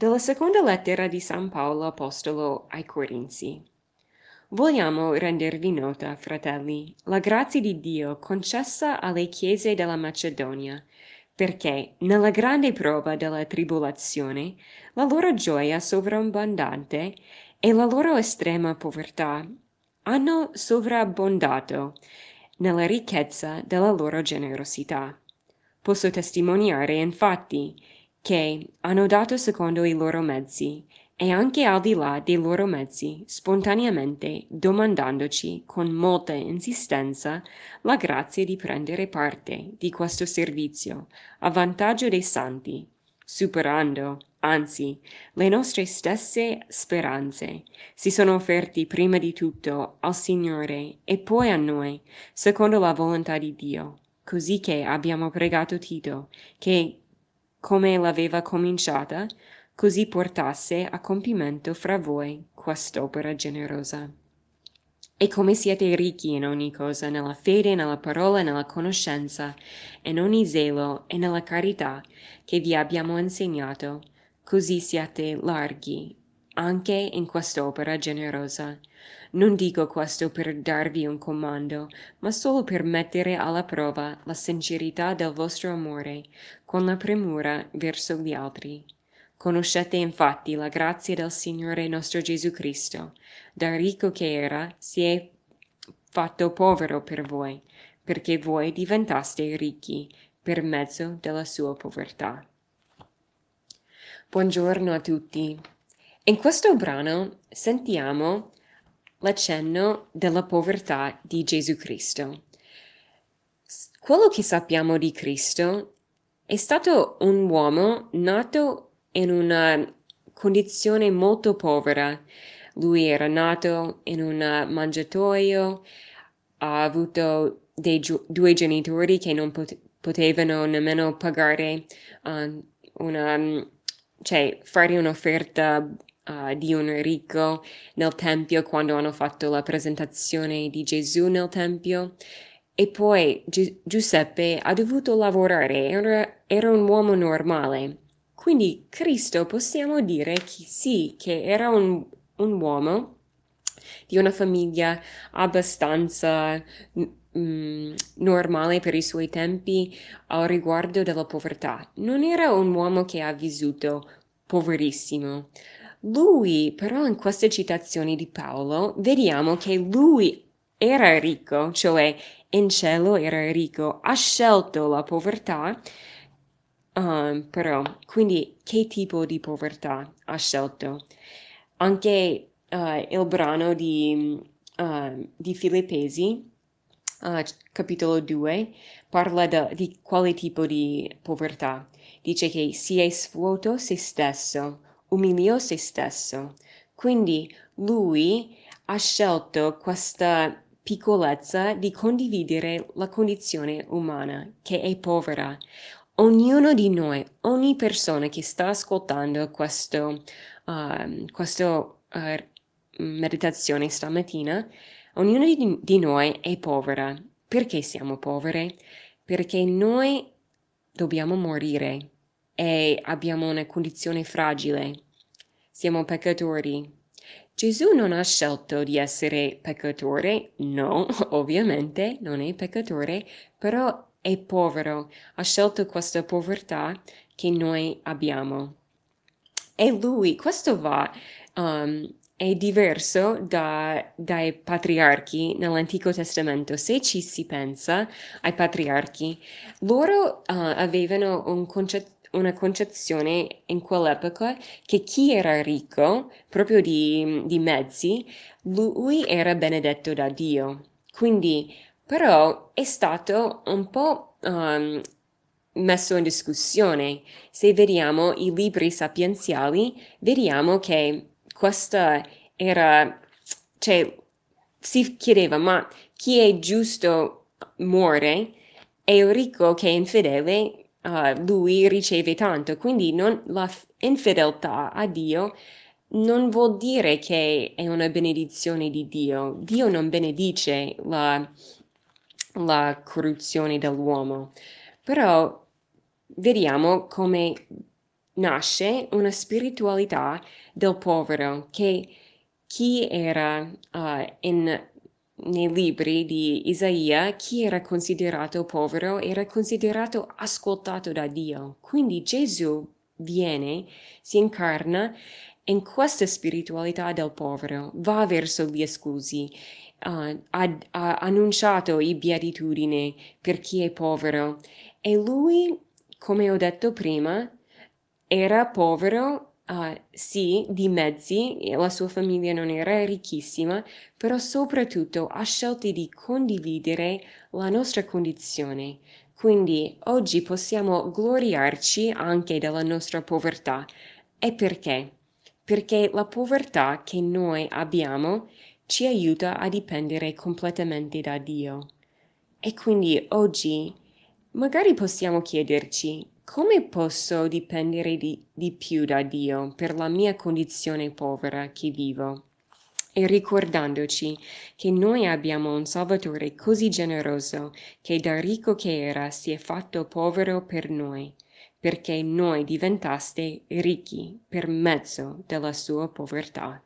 Dalla seconda lettera di San Paolo Apostolo ai Corinzi. Vogliamo rendervi nota, fratelli, la grazia di Dio concessa alle chiese della Macedonia, perché nella grande prova della tribolazione la loro gioia sovrabbondante e la loro estrema povertà hanno sovrabbondato nella ricchezza della loro generosità. Posso testimoniare, infatti, che hanno dato secondo i loro mezzi e anche al di là dei loro mezzi, spontaneamente domandandoci con molta insistenza la grazia di prendere parte di questo servizio a vantaggio dei santi, superando, anzi, le nostre stesse speranze, si sono offerti prima di tutto al Signore e poi a noi, secondo la volontà di Dio, così che abbiamo pregato Tito, che, come l'aveva cominciata, così portasse a compimento fra voi quest'opera generosa. E come siete ricchi in ogni cosa, nella fede, nella parola, nella conoscenza, in ogni zelo e nella carità che vi abbiamo insegnato, così siate larghi anche in quest'opera generosa. Non dico questo per darvi un comando, ma solo per mettere alla prova la sincerità del vostro amore con la premura verso gli altri. Conoscete infatti la grazia del Signore nostro Gesù Cristo. Da ricco che era, si è fatto povero per voi, perché voi diventaste ricchi per mezzo della sua povertà. Buongiorno a tutti. In questo brano sentiamo l'accenno della povertà di Gesù Cristo. Quello che sappiamo di Cristo è stato un uomo nato in una condizione molto povera. Lui era nato in un mangiatoio, ha avuto giu- due genitori che non pot- potevano nemmeno pagare uh, una, cioè fare un'offerta uh, di un ricco nel tempio quando hanno fatto la presentazione di Gesù nel tempio. E poi Gi- Giuseppe ha dovuto lavorare, era, era un uomo normale quindi Cristo possiamo dire che sì, che era un, un uomo di una famiglia abbastanza mm, normale per i suoi tempi al riguardo della povertà. Non era un uomo che ha vissuto poverissimo. Lui, però, in queste citazioni di Paolo, vediamo che lui era ricco, cioè in cielo era ricco, ha scelto la povertà Uh, però, quindi che tipo di povertà ha scelto? Anche uh, il brano di, uh, di Filippesi, capitolo 2, parla da, di quale tipo di povertà. Dice che si è svuoto se stesso, umiliò se stesso. Quindi lui ha scelto questa piccolezza di condividere la condizione umana, che è povera ognuno di noi, ogni persona che sta ascoltando questo, uh, questo uh, meditazione stamattina, ognuno di, di noi è povera. Perché siamo povere? Perché noi dobbiamo morire e abbiamo una condizione fragile. Siamo peccatori. Gesù non ha scelto di essere peccatore, no, ovviamente non è peccatore, però è povero, ha scelto questa povertà che noi abbiamo. E lui, questo va, um, è diverso da, dai patriarchi nell'Antico Testamento. Se ci si pensa ai patriarchi, loro uh, avevano un concetto una concezione in quell'epoca che chi era ricco, proprio di, di mezzi, lui era benedetto da Dio. Quindi però è stato un po' um, messo in discussione. Se vediamo i libri sapienziali, vediamo che questa era, cioè, si chiedeva, ma chi è giusto muore e il ricco che è infedele, uh, lui riceve tanto. Quindi non, la infedeltà a Dio non vuol dire che è una benedizione di Dio. Dio non benedice la la corruzione dell'uomo. Però vediamo come nasce una spiritualità del povero che chi era uh, in, nei libri di Isaia, chi era considerato povero era considerato ascoltato da Dio. Quindi Gesù viene, si incarna in questa spiritualità del povero, va verso gli esclusi, uh, ha, ha annunciato i beatitudini per chi è povero e lui, come ho detto prima, era povero Uh, sì, di mezzi, la sua famiglia non era ricchissima, però soprattutto ha scelto di condividere la nostra condizione. Quindi oggi possiamo gloriarci anche della nostra povertà. E perché? Perché la povertà che noi abbiamo ci aiuta a dipendere completamente da Dio. E quindi oggi magari possiamo chiederci come posso dipendere di, di più da Dio per la mia condizione povera che vivo? E ricordandoci che noi abbiamo un Salvatore così generoso che da ricco che era si è fatto povero per noi, perché noi diventaste ricchi per mezzo della sua povertà.